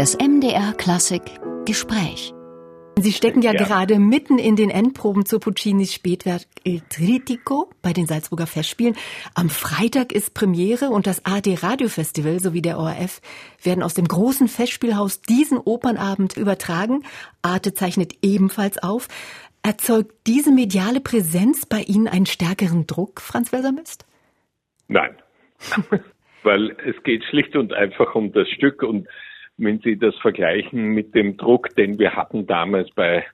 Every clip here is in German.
Das MDR Klassik Gespräch. Sie stecken ja, ja, gerade mitten in den Endproben zu Puccinis Spätwerk Il Trittico bei den Salzburger Festspielen. Am Freitag ist Premiere und das ARD Radiofestival sowie der ORF werden aus dem großen Festspielhaus diesen Opernabend übertragen. Arte zeichnet ebenfalls auf. Erzeugt diese mediale Präsenz bei Ihnen einen stärkeren Druck, Franz Welsermist? Nein, weil es geht schlicht und einfach um das Stück und wenn Sie das vergleichen mit dem Druck, den wir hatten damals bei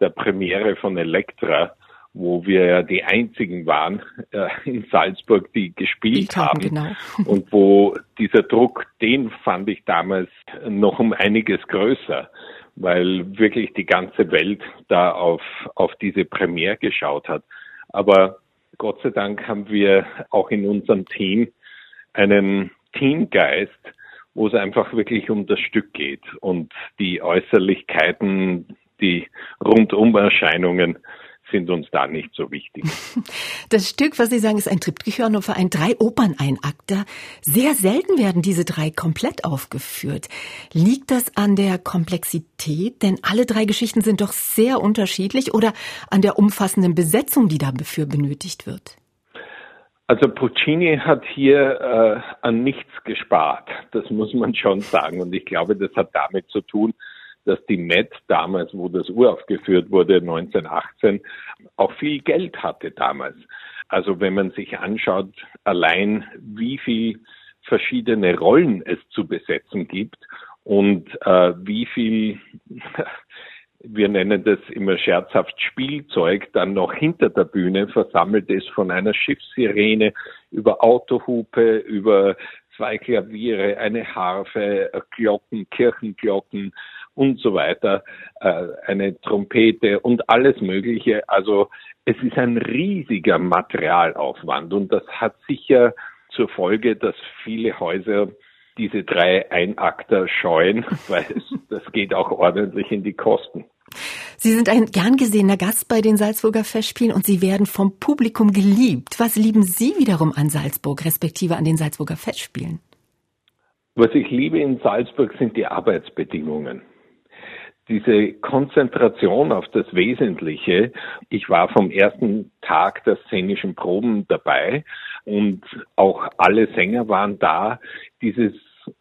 der Premiere von Elektra, wo wir ja die einzigen waren äh, in Salzburg, die gespielt die haben. Genau. Und wo dieser Druck, den fand ich damals noch um einiges größer, weil wirklich die ganze Welt da auf, auf diese Premiere geschaut hat. Aber Gott sei Dank haben wir auch in unserem Team einen Teamgeist, wo es einfach wirklich um das Stück geht und die Äußerlichkeiten, die Rundumerscheinungen sind uns da nicht so wichtig. Das Stück, was Sie sagen, ist ein Triptychon für ein drei Operneinakter. Sehr selten werden diese drei komplett aufgeführt. Liegt das an der Komplexität? Denn alle drei Geschichten sind doch sehr unterschiedlich oder an der umfassenden Besetzung, die dafür benötigt wird? Also Puccini hat hier äh, an nichts gespart, das muss man schon sagen. Und ich glaube, das hat damit zu tun, dass die Met damals, wo das uraufgeführt wurde, 1918, auch viel Geld hatte damals. Also wenn man sich anschaut, allein wie viel verschiedene Rollen es zu besetzen gibt und äh, wie viel wir nennen das immer scherzhaft Spielzeug, dann noch hinter der Bühne versammelt ist von einer Schiffssirene über Autohupe, über zwei Klaviere, eine Harfe, Glocken, Kirchenglocken und so weiter, äh, eine Trompete und alles Mögliche. Also es ist ein riesiger Materialaufwand und das hat sicher zur Folge, dass viele Häuser diese drei Einakter scheuen, weil es, das geht auch ordentlich in die Kosten. Sie sind ein gern gesehener Gast bei den Salzburger Festspielen und Sie werden vom Publikum geliebt. Was lieben Sie wiederum an Salzburg, respektive an den Salzburger Festspielen? Was ich liebe in Salzburg sind die Arbeitsbedingungen. Diese Konzentration auf das Wesentliche. Ich war vom ersten Tag der szenischen Proben dabei und auch alle Sänger waren da. Dieses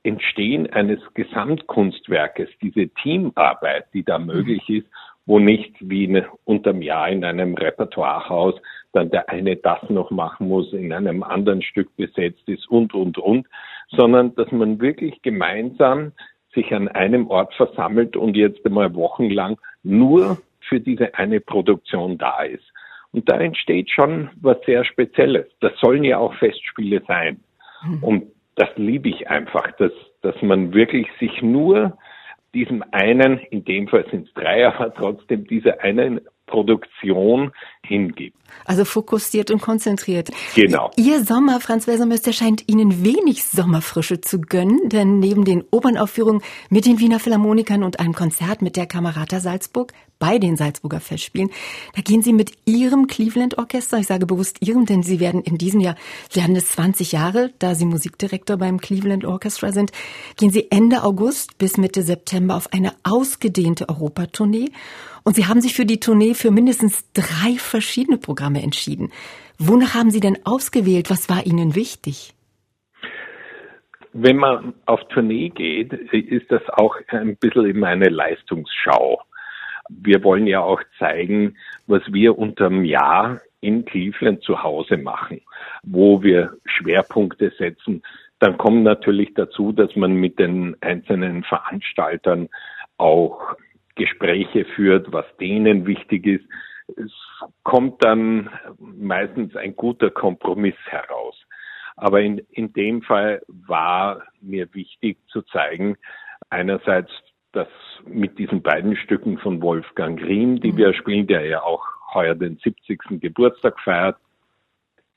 Entstehen eines Gesamtkunstwerkes, diese Teamarbeit, die da möglich ist, wo nicht wie in, unterm Jahr in einem Repertoirehaus dann der eine das noch machen muss, in einem anderen Stück besetzt ist und, und, und, sondern dass man wirklich gemeinsam sich an einem Ort versammelt und jetzt einmal wochenlang nur für diese eine Produktion da ist. Und da entsteht schon was sehr Spezielles. Das sollen ja auch Festspiele sein. Mhm. Und das liebe ich einfach, dass, dass man wirklich sich nur diesem einen, in dem Fall sind es drei, aber trotzdem dieser einen Produktion hingibt. Also fokussiert und konzentriert. Genau. Ihr Sommer, Franz Wesermöster, scheint Ihnen wenig Sommerfrische zu gönnen, denn neben den Opernaufführungen mit den Wiener Philharmonikern und einem Konzert mit der Kamerata Salzburg bei den Salzburger Festspielen, da gehen Sie mit Ihrem Cleveland Orchester, ich sage bewusst Ihrem, denn Sie werden in diesem Jahr, werden es 20 Jahre, da Sie Musikdirektor beim Cleveland Orchestra sind, gehen Sie Ende August bis Mitte September auf eine ausgedehnte Europatournee und Sie haben sich für die Tournee für mindestens drei verschiedene Programme entschieden. Wonach haben Sie denn ausgewählt? Was war Ihnen wichtig? Wenn man auf Tournee geht, ist das auch ein bisschen immer eine Leistungsschau. Wir wollen ja auch zeigen, was wir unterm Jahr in Cleveland zu Hause machen, wo wir Schwerpunkte setzen. Dann kommt natürlich dazu, dass man mit den einzelnen Veranstaltern auch Gespräche führt, was denen wichtig ist. Es kommt dann meistens ein guter Kompromiss heraus. Aber in, in dem Fall war mir wichtig zu zeigen, einerseits, dass mit diesen beiden Stücken von Wolfgang Riem, die mhm. wir spielen, der ja auch heuer den 70. Geburtstag feiert,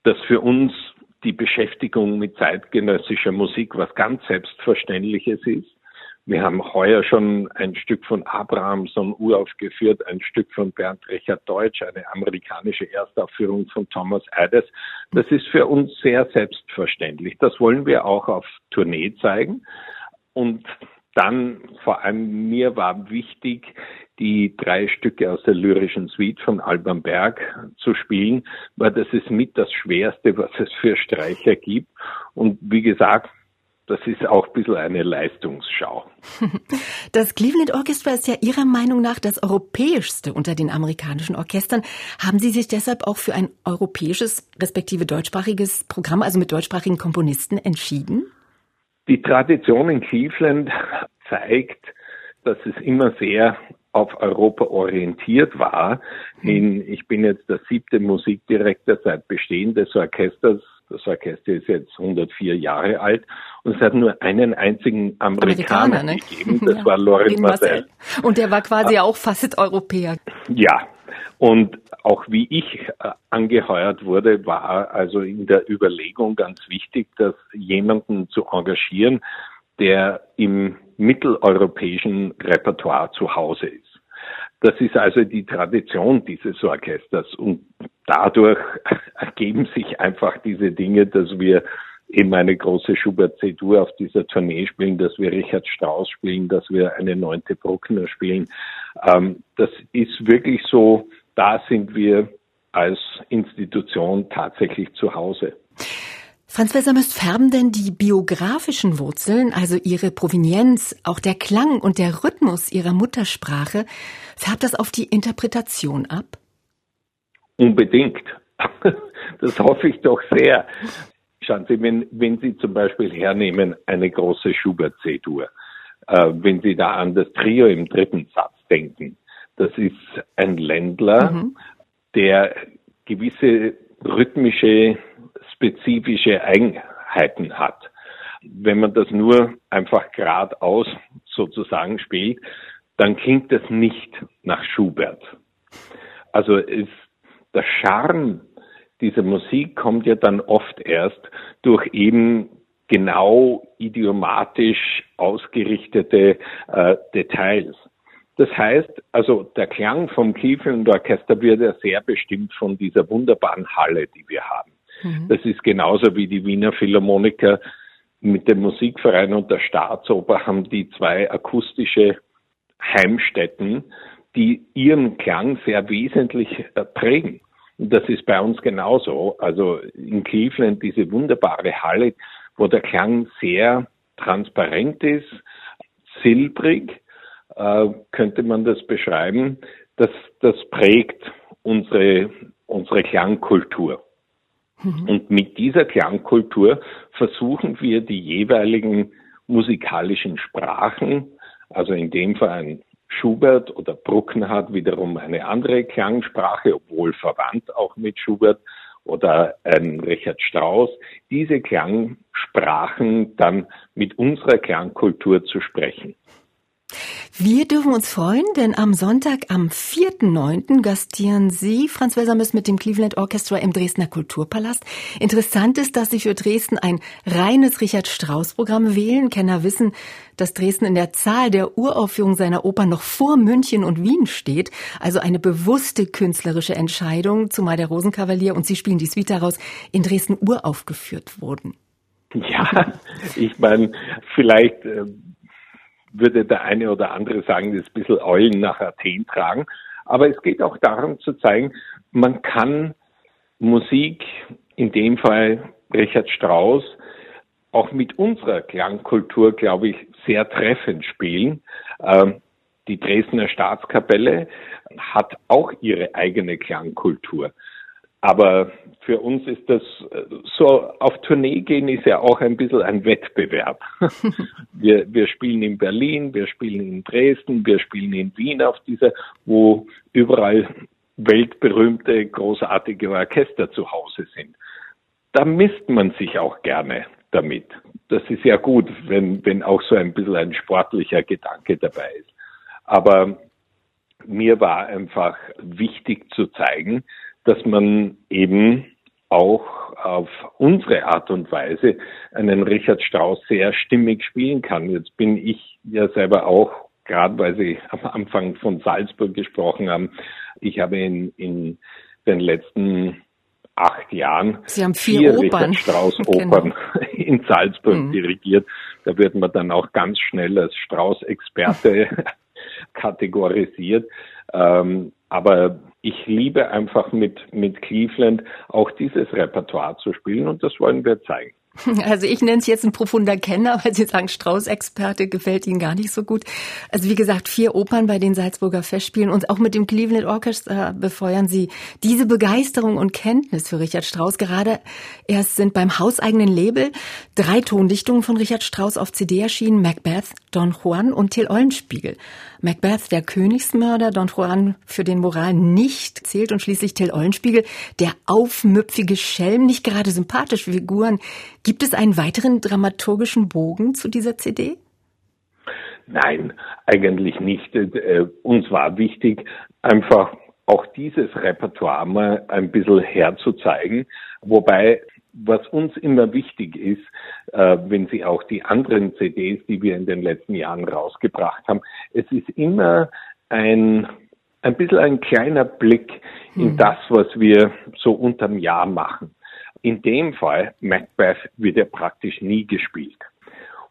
dass für uns die Beschäftigung mit zeitgenössischer Musik was ganz Selbstverständliches ist wir haben heuer schon ein Stück von Abrahamson uraufgeführt, ein Stück von Bernd Richard Deutsch, eine amerikanische Erstaufführung von Thomas Addes. Das ist für uns sehr selbstverständlich. Das wollen wir auch auf Tournee zeigen. Und dann vor allem mir war wichtig, die drei Stücke aus der lyrischen Suite von Alban Berg zu spielen, weil das ist mit das Schwerste, was es für Streicher gibt. Und wie gesagt, das ist auch ein bisschen eine Leistungsschau. Das Cleveland Orchestra ist ja Ihrer Meinung nach das europäischste unter den amerikanischen Orchestern. Haben Sie sich deshalb auch für ein europäisches, respektive deutschsprachiges Programm, also mit deutschsprachigen Komponisten, entschieden? Die Tradition in Cleveland zeigt, dass es immer sehr auf Europa orientiert war. Hm. In, ich bin jetzt der siebte Musikdirektor seit Bestehen des Orchesters. Das Orchester ist jetzt 104 Jahre alt und es hat nur einen einzigen Amerikaner, Amerikaner ne? gegeben. Das ja. war Lorin Marcel. Und der war quasi ah. auch fast Europäer. Ja. Und auch wie ich äh, angeheuert wurde, war also in der Überlegung ganz wichtig, dass jemanden zu engagieren, der im mitteleuropäischen Repertoire zu Hause ist. Das ist also die Tradition dieses Orchesters und dadurch ergeben sich einfach diese Dinge, dass wir eben eine große Schubert C-Dur auf dieser Tournee spielen, dass wir Richard Strauss spielen, dass wir eine neunte Bruckner spielen. Ähm, das ist wirklich so, da sind wir als Institution tatsächlich zu Hause. Franz Wesermöst, färben denn die biografischen Wurzeln, also ihre Provenienz, auch der Klang und der Rhythmus ihrer Muttersprache, färbt das auf die Interpretation ab? Unbedingt. Das hoffe ich doch sehr. Schauen Sie, wenn, wenn Sie zum Beispiel hernehmen eine große Schubert C-Dur, äh, wenn Sie da an das Trio im dritten Satz denken, das ist ein Ländler, mhm. der gewisse rhythmische spezifische Eigenheiten hat. Wenn man das nur einfach geradeaus sozusagen spielt, dann klingt das nicht nach Schubert. Also ist der Charme dieser Musik kommt ja dann oft erst durch eben genau idiomatisch ausgerichtete äh, Details. Das heißt, also der Klang vom Cleveland Orchester wird ja sehr bestimmt von dieser wunderbaren Halle, die wir haben. Mhm. Das ist genauso wie die Wiener Philharmoniker mit dem Musikverein und der Staatsoper haben die zwei akustische Heimstätten, die ihren Klang sehr wesentlich prägen. Und das ist bei uns genauso. Also in Cleveland diese wunderbare Halle, wo der Klang sehr transparent ist, silbrig, äh, könnte man das beschreiben. Das, das prägt unsere, unsere Klangkultur. Mhm. Und mit dieser Klangkultur versuchen wir die jeweiligen musikalischen Sprachen, also in dem Fall ein Schubert oder Bruckner hat wiederum eine andere Klangsprache, obwohl verwandt auch mit Schubert oder ein Richard Strauss, diese Klangsprachen dann mit unserer Klangkultur zu sprechen. Wir dürfen uns freuen, denn am Sonntag, am 4.9. gastieren Sie, Franz Wesermes, mit dem Cleveland Orchestra im Dresdner Kulturpalast. Interessant ist, dass Sie für Dresden ein reines Richard Strauss-Programm wählen. Kenner wissen, dass Dresden in der Zahl der Uraufführungen seiner Oper noch vor München und Wien steht. Also eine bewusste künstlerische Entscheidung, zumal der Rosenkavalier und Sie spielen die Suite daraus in Dresden uraufgeführt wurden. Ja, ich meine, vielleicht äh, würde der eine oder andere sagen, das ist ein bisschen Eulen nach Athen tragen. Aber es geht auch darum zu zeigen, man kann Musik, in dem Fall Richard Strauss, auch mit unserer Klangkultur, glaube ich, sehr treffend spielen. Ähm, die Dresdner Staatskapelle hat auch ihre eigene Klangkultur. Aber für uns ist das so, auf Tournee gehen ist ja auch ein bisschen ein Wettbewerb. wir, wir spielen in Berlin, wir spielen in Dresden, wir spielen in Wien auf dieser, wo überall weltberühmte, großartige Orchester zu Hause sind. Da misst man sich auch gerne damit. Das ist ja gut, wenn, wenn auch so ein bisschen ein sportlicher Gedanke dabei ist. Aber mir war einfach wichtig zu zeigen, dass man eben auch auf unsere Art und Weise einen Richard Strauss sehr stimmig spielen kann. Jetzt bin ich ja selber auch, gerade weil Sie am Anfang von Salzburg gesprochen haben, ich habe in, in den letzten acht Jahren Sie haben vier, vier Opern. Richard Strauss Opern genau. in Salzburg mhm. dirigiert. Da wird man dann auch ganz schnell als Strauß-Experte kategorisiert. Ähm, aber ich liebe einfach mit, mit Cleveland auch dieses Repertoire zu spielen und das wollen wir zeigen. Also ich nenne es jetzt ein profunder Kenner, weil Sie sagen, Strauß-Experte gefällt Ihnen gar nicht so gut. Also wie gesagt, vier Opern bei den Salzburger Festspielen und auch mit dem Cleveland Orchestra befeuern Sie diese Begeisterung und Kenntnis für Richard Strauss. Gerade erst sind beim hauseigenen Label drei Tondichtungen von Richard Strauss auf CD erschienen, Macbeth, Don Juan und Till Eulenspiegel. Macbeth, der Königsmörder, Don Juan für den Moral nicht zählt und schließlich Till Eulenspiegel, der aufmüpfige Schelm, nicht gerade sympathische Figuren. Gibt es einen weiteren dramaturgischen Bogen zu dieser CD? Nein, eigentlich nicht. Äh, uns war wichtig, einfach auch dieses Repertoire mal ein bisschen herzuzeigen, wobei was uns immer wichtig ist, äh, wenn Sie auch die anderen CDs, die wir in den letzten Jahren rausgebracht haben, es ist immer ein, ein bisschen ein kleiner Blick in mhm. das, was wir so unterm Jahr machen. In dem Fall, Macbeth, wird er praktisch nie gespielt.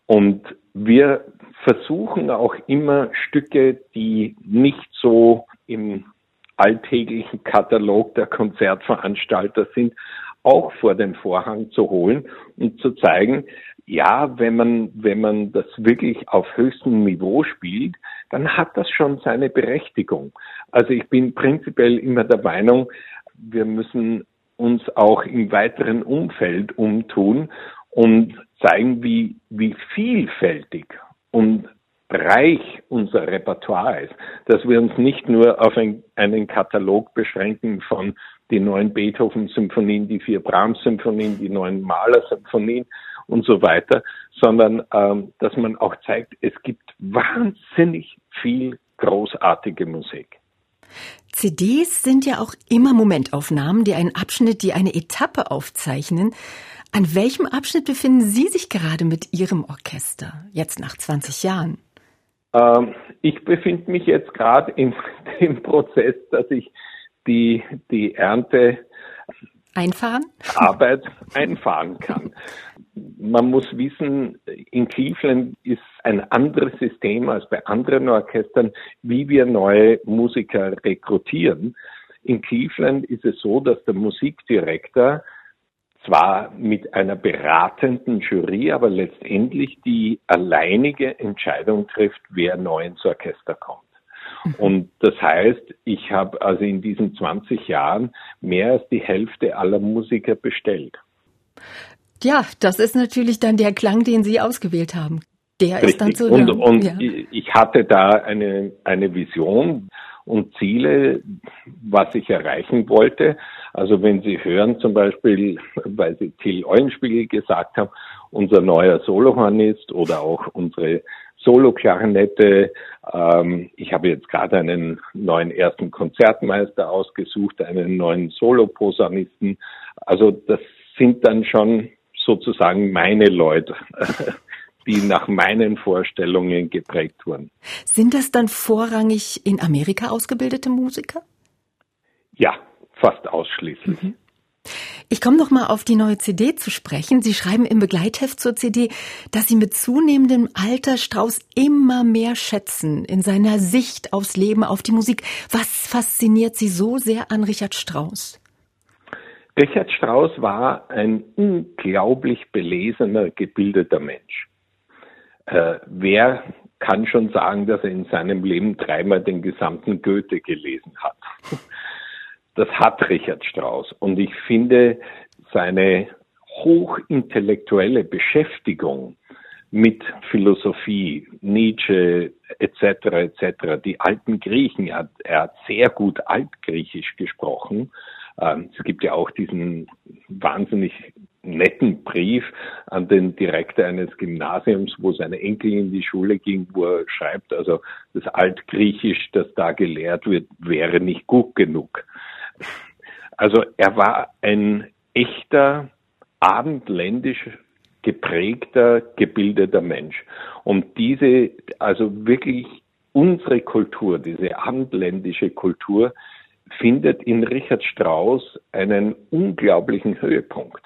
Und wir versuchen auch immer Stücke, die nicht so im alltäglichen Katalog der Konzertveranstalter sind, auch vor den Vorhang zu holen und zu zeigen, ja, wenn man, wenn man das wirklich auf höchstem Niveau spielt, dann hat das schon seine Berechtigung. Also ich bin prinzipiell immer der Meinung, wir müssen uns auch im weiteren Umfeld umtun und zeigen, wie, wie vielfältig und reich unser Repertoire ist, dass wir uns nicht nur auf ein, einen Katalog beschränken von die neuen Beethoven-Symphonien, die vier Brahms-Symphonien, die neuen Mahler-Symphonien und so weiter, sondern ähm, dass man auch zeigt, es gibt wahnsinnig viel großartige Musik. CDs sind ja auch immer Momentaufnahmen, die einen Abschnitt, die eine Etappe aufzeichnen. An welchem Abschnitt befinden Sie sich gerade mit Ihrem Orchester, jetzt nach 20 Jahren? Ähm, ich befinde mich jetzt gerade in dem Prozess, dass ich die, die Ernte einfahren? Arbeit einfahren kann. Man muss wissen, in Cleveland ist ein anderes System als bei anderen Orchestern, wie wir neue Musiker rekrutieren. In Cleveland ist es so, dass der Musikdirektor zwar mit einer beratenden Jury, aber letztendlich die alleinige Entscheidung trifft, wer neu ins Orchester kommt. Mhm. Und das heißt, ich habe also in diesen 20 Jahren mehr als die Hälfte aller Musiker bestellt. Ja, das ist natürlich dann der Klang, den Sie ausgewählt haben. Der Richtig. ist dann zu Und, und ja. ich hatte da eine, eine Vision und Ziele, was ich erreichen wollte. Also wenn Sie hören zum Beispiel, weil Sie Till Eulenspiegel gesagt haben, unser neuer Solohornist oder auch unsere Solo-Klarinette. Ähm, ich habe jetzt gerade einen neuen ersten Konzertmeister ausgesucht, einen neuen Solo-Posaunisten. Also das sind dann schon sozusagen meine Leute, die nach meinen Vorstellungen geprägt wurden. Sind das dann vorrangig in Amerika ausgebildete Musiker? Ja, fast ausschließlich. Mhm. Ich komme noch mal auf die neue CD zu sprechen. Sie schreiben im Begleitheft zur CD, dass Sie mit zunehmendem Alter Strauß immer mehr schätzen in seiner Sicht aufs Leben, auf die Musik. Was fasziniert Sie so sehr an Richard Strauss? Richard Strauss war ein unglaublich belesener, gebildeter Mensch. Äh, wer kann schon sagen, dass er in seinem Leben dreimal den gesamten Goethe gelesen hat? Das hat Richard Strauss. Und ich finde seine hochintellektuelle Beschäftigung mit Philosophie, Nietzsche etc. etc. Die alten Griechen, er hat, er hat sehr gut Altgriechisch gesprochen. Ähm, es gibt ja auch diesen wahnsinnig netten Brief an den Direktor eines Gymnasiums, wo seine Enkel in die Schule ging, wo er schreibt, also das Altgriechisch, das da gelehrt wird, wäre nicht gut genug. Also er war ein echter, abendländisch geprägter, gebildeter Mensch. Und diese, also wirklich unsere Kultur, diese abendländische Kultur, findet in Richard Strauss einen unglaublichen Höhepunkt.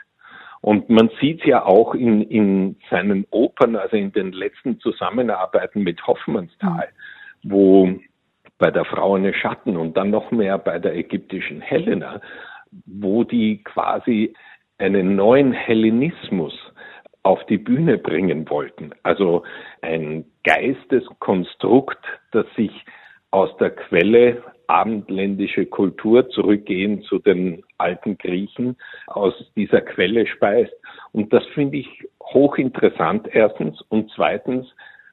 Und man sieht ja auch in, in seinen Opern, also in den letzten Zusammenarbeiten mit Hoffmannsthal, mhm. wo bei der Frau eine Schatten und dann noch mehr bei der ägyptischen Helena, wo die quasi einen neuen Hellenismus auf die Bühne bringen wollten. Also ein Geisteskonstrukt, das sich aus der Quelle abendländische Kultur zurückgehen zu den alten Griechen aus dieser Quelle speist. Und das finde ich hochinteressant erstens. Und zweitens,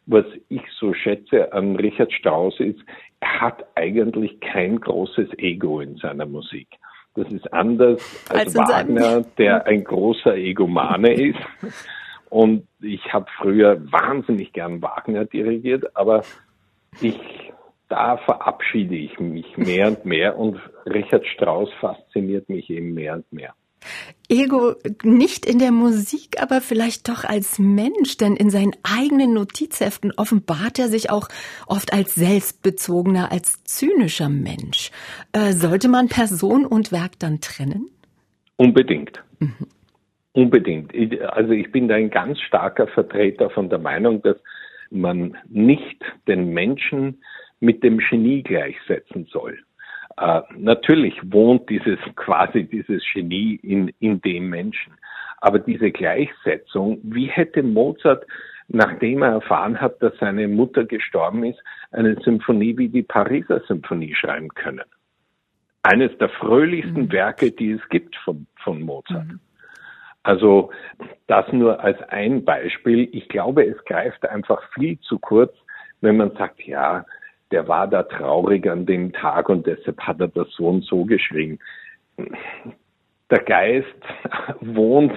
was ich so schätze an Richard Strauss ist, er hat eigentlich kein großes Ego in seiner Musik. Das ist anders als, als Wagner, der ein großer Egomane ist. Und ich habe früher wahnsinnig gern Wagner dirigiert, aber ich da verabschiede ich mich mehr und mehr und Richard Strauss fasziniert mich eben mehr und mehr. Ego nicht in der Musik, aber vielleicht doch als Mensch, denn in seinen eigenen Notizheften offenbart er sich auch oft als selbstbezogener, als zynischer Mensch. Äh, sollte man Person und Werk dann trennen? Unbedingt. Mhm. Unbedingt. Also ich bin da ein ganz starker Vertreter von der Meinung, dass man nicht den Menschen mit dem Genie gleichsetzen soll. Äh, natürlich wohnt dieses quasi dieses Genie in, in dem Menschen. Aber diese Gleichsetzung, wie hätte Mozart, nachdem er erfahren hat, dass seine Mutter gestorben ist, eine Symphonie wie die Pariser Symphonie schreiben können? Eines der fröhlichsten mhm. Werke, die es gibt von, von Mozart. Mhm. Also das nur als ein Beispiel. Ich glaube, es greift einfach viel zu kurz, wenn man sagt, ja, der war da traurig an dem Tag und deshalb hat er das so und so geschrieben. Der Geist wohnt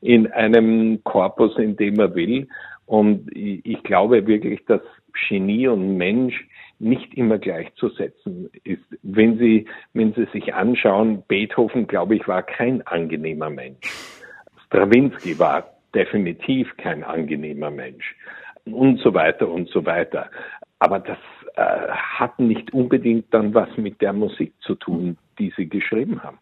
in einem Korpus, in dem er will. Und ich glaube wirklich, dass Genie und Mensch nicht immer gleichzusetzen ist. Wenn Sie, wenn Sie sich anschauen, Beethoven, glaube ich, war kein angenehmer Mensch. Stravinsky war definitiv kein angenehmer Mensch und so weiter und so weiter. Aber das äh, hat nicht unbedingt dann was mit der Musik zu tun, die sie geschrieben haben.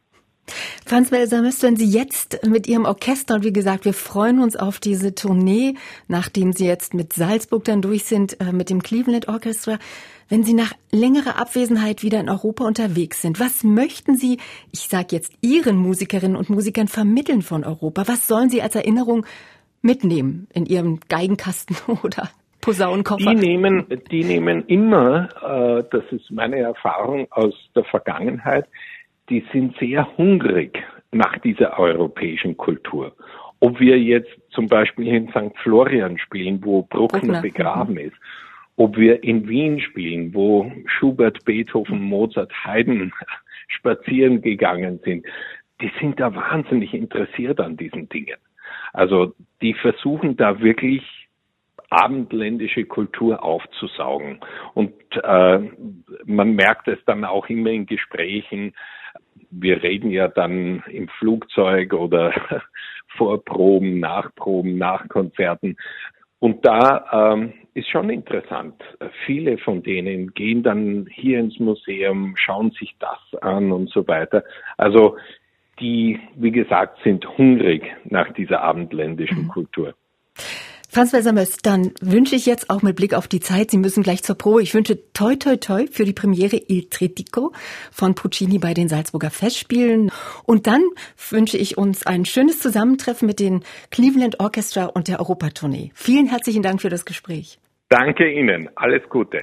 Franz Welser-Mist, wenn Sie jetzt mit Ihrem Orchester, und wie gesagt, wir freuen uns auf diese Tournee, nachdem Sie jetzt mit Salzburg dann durch sind, äh, mit dem Cleveland Orchestra, wenn Sie nach längerer Abwesenheit wieder in Europa unterwegs sind, was möchten Sie, ich sage jetzt Ihren Musikerinnen und Musikern vermitteln von Europa? Was sollen Sie als Erinnerung mitnehmen in Ihrem Geigenkasten oder Posaunenkoffer? Die nehmen, die nehmen immer, äh, das ist meine Erfahrung aus der Vergangenheit, die sind sehr hungrig nach dieser europäischen Kultur. Ob wir jetzt zum Beispiel in St. Florian spielen, wo Bruckner, Bruckner. begraben ist, ob wir in Wien spielen, wo Schubert, Beethoven, Mozart, Haydn spazieren gegangen sind, die sind da wahnsinnig interessiert an diesen Dingen. Also die versuchen da wirklich abendländische Kultur aufzusaugen. Und äh, man merkt es dann auch immer in Gesprächen. Wir reden ja dann im Flugzeug oder vor Proben, nach Proben, nach Konzerten. Und da ähm, ist schon interessant. Viele von denen gehen dann hier ins Museum, schauen sich das an und so weiter. Also die, wie gesagt, sind hungrig nach dieser abendländischen mhm. Kultur. Franz Welser-Möss, dann wünsche ich jetzt auch mit Blick auf die Zeit, Sie müssen gleich zur Probe, ich wünsche toi toi toi für die Premiere Il Tritico von Puccini bei den Salzburger Festspielen. Und dann wünsche ich uns ein schönes Zusammentreffen mit den Cleveland Orchestra und der Europatournee. Vielen herzlichen Dank für das Gespräch. Danke Ihnen. Alles Gute.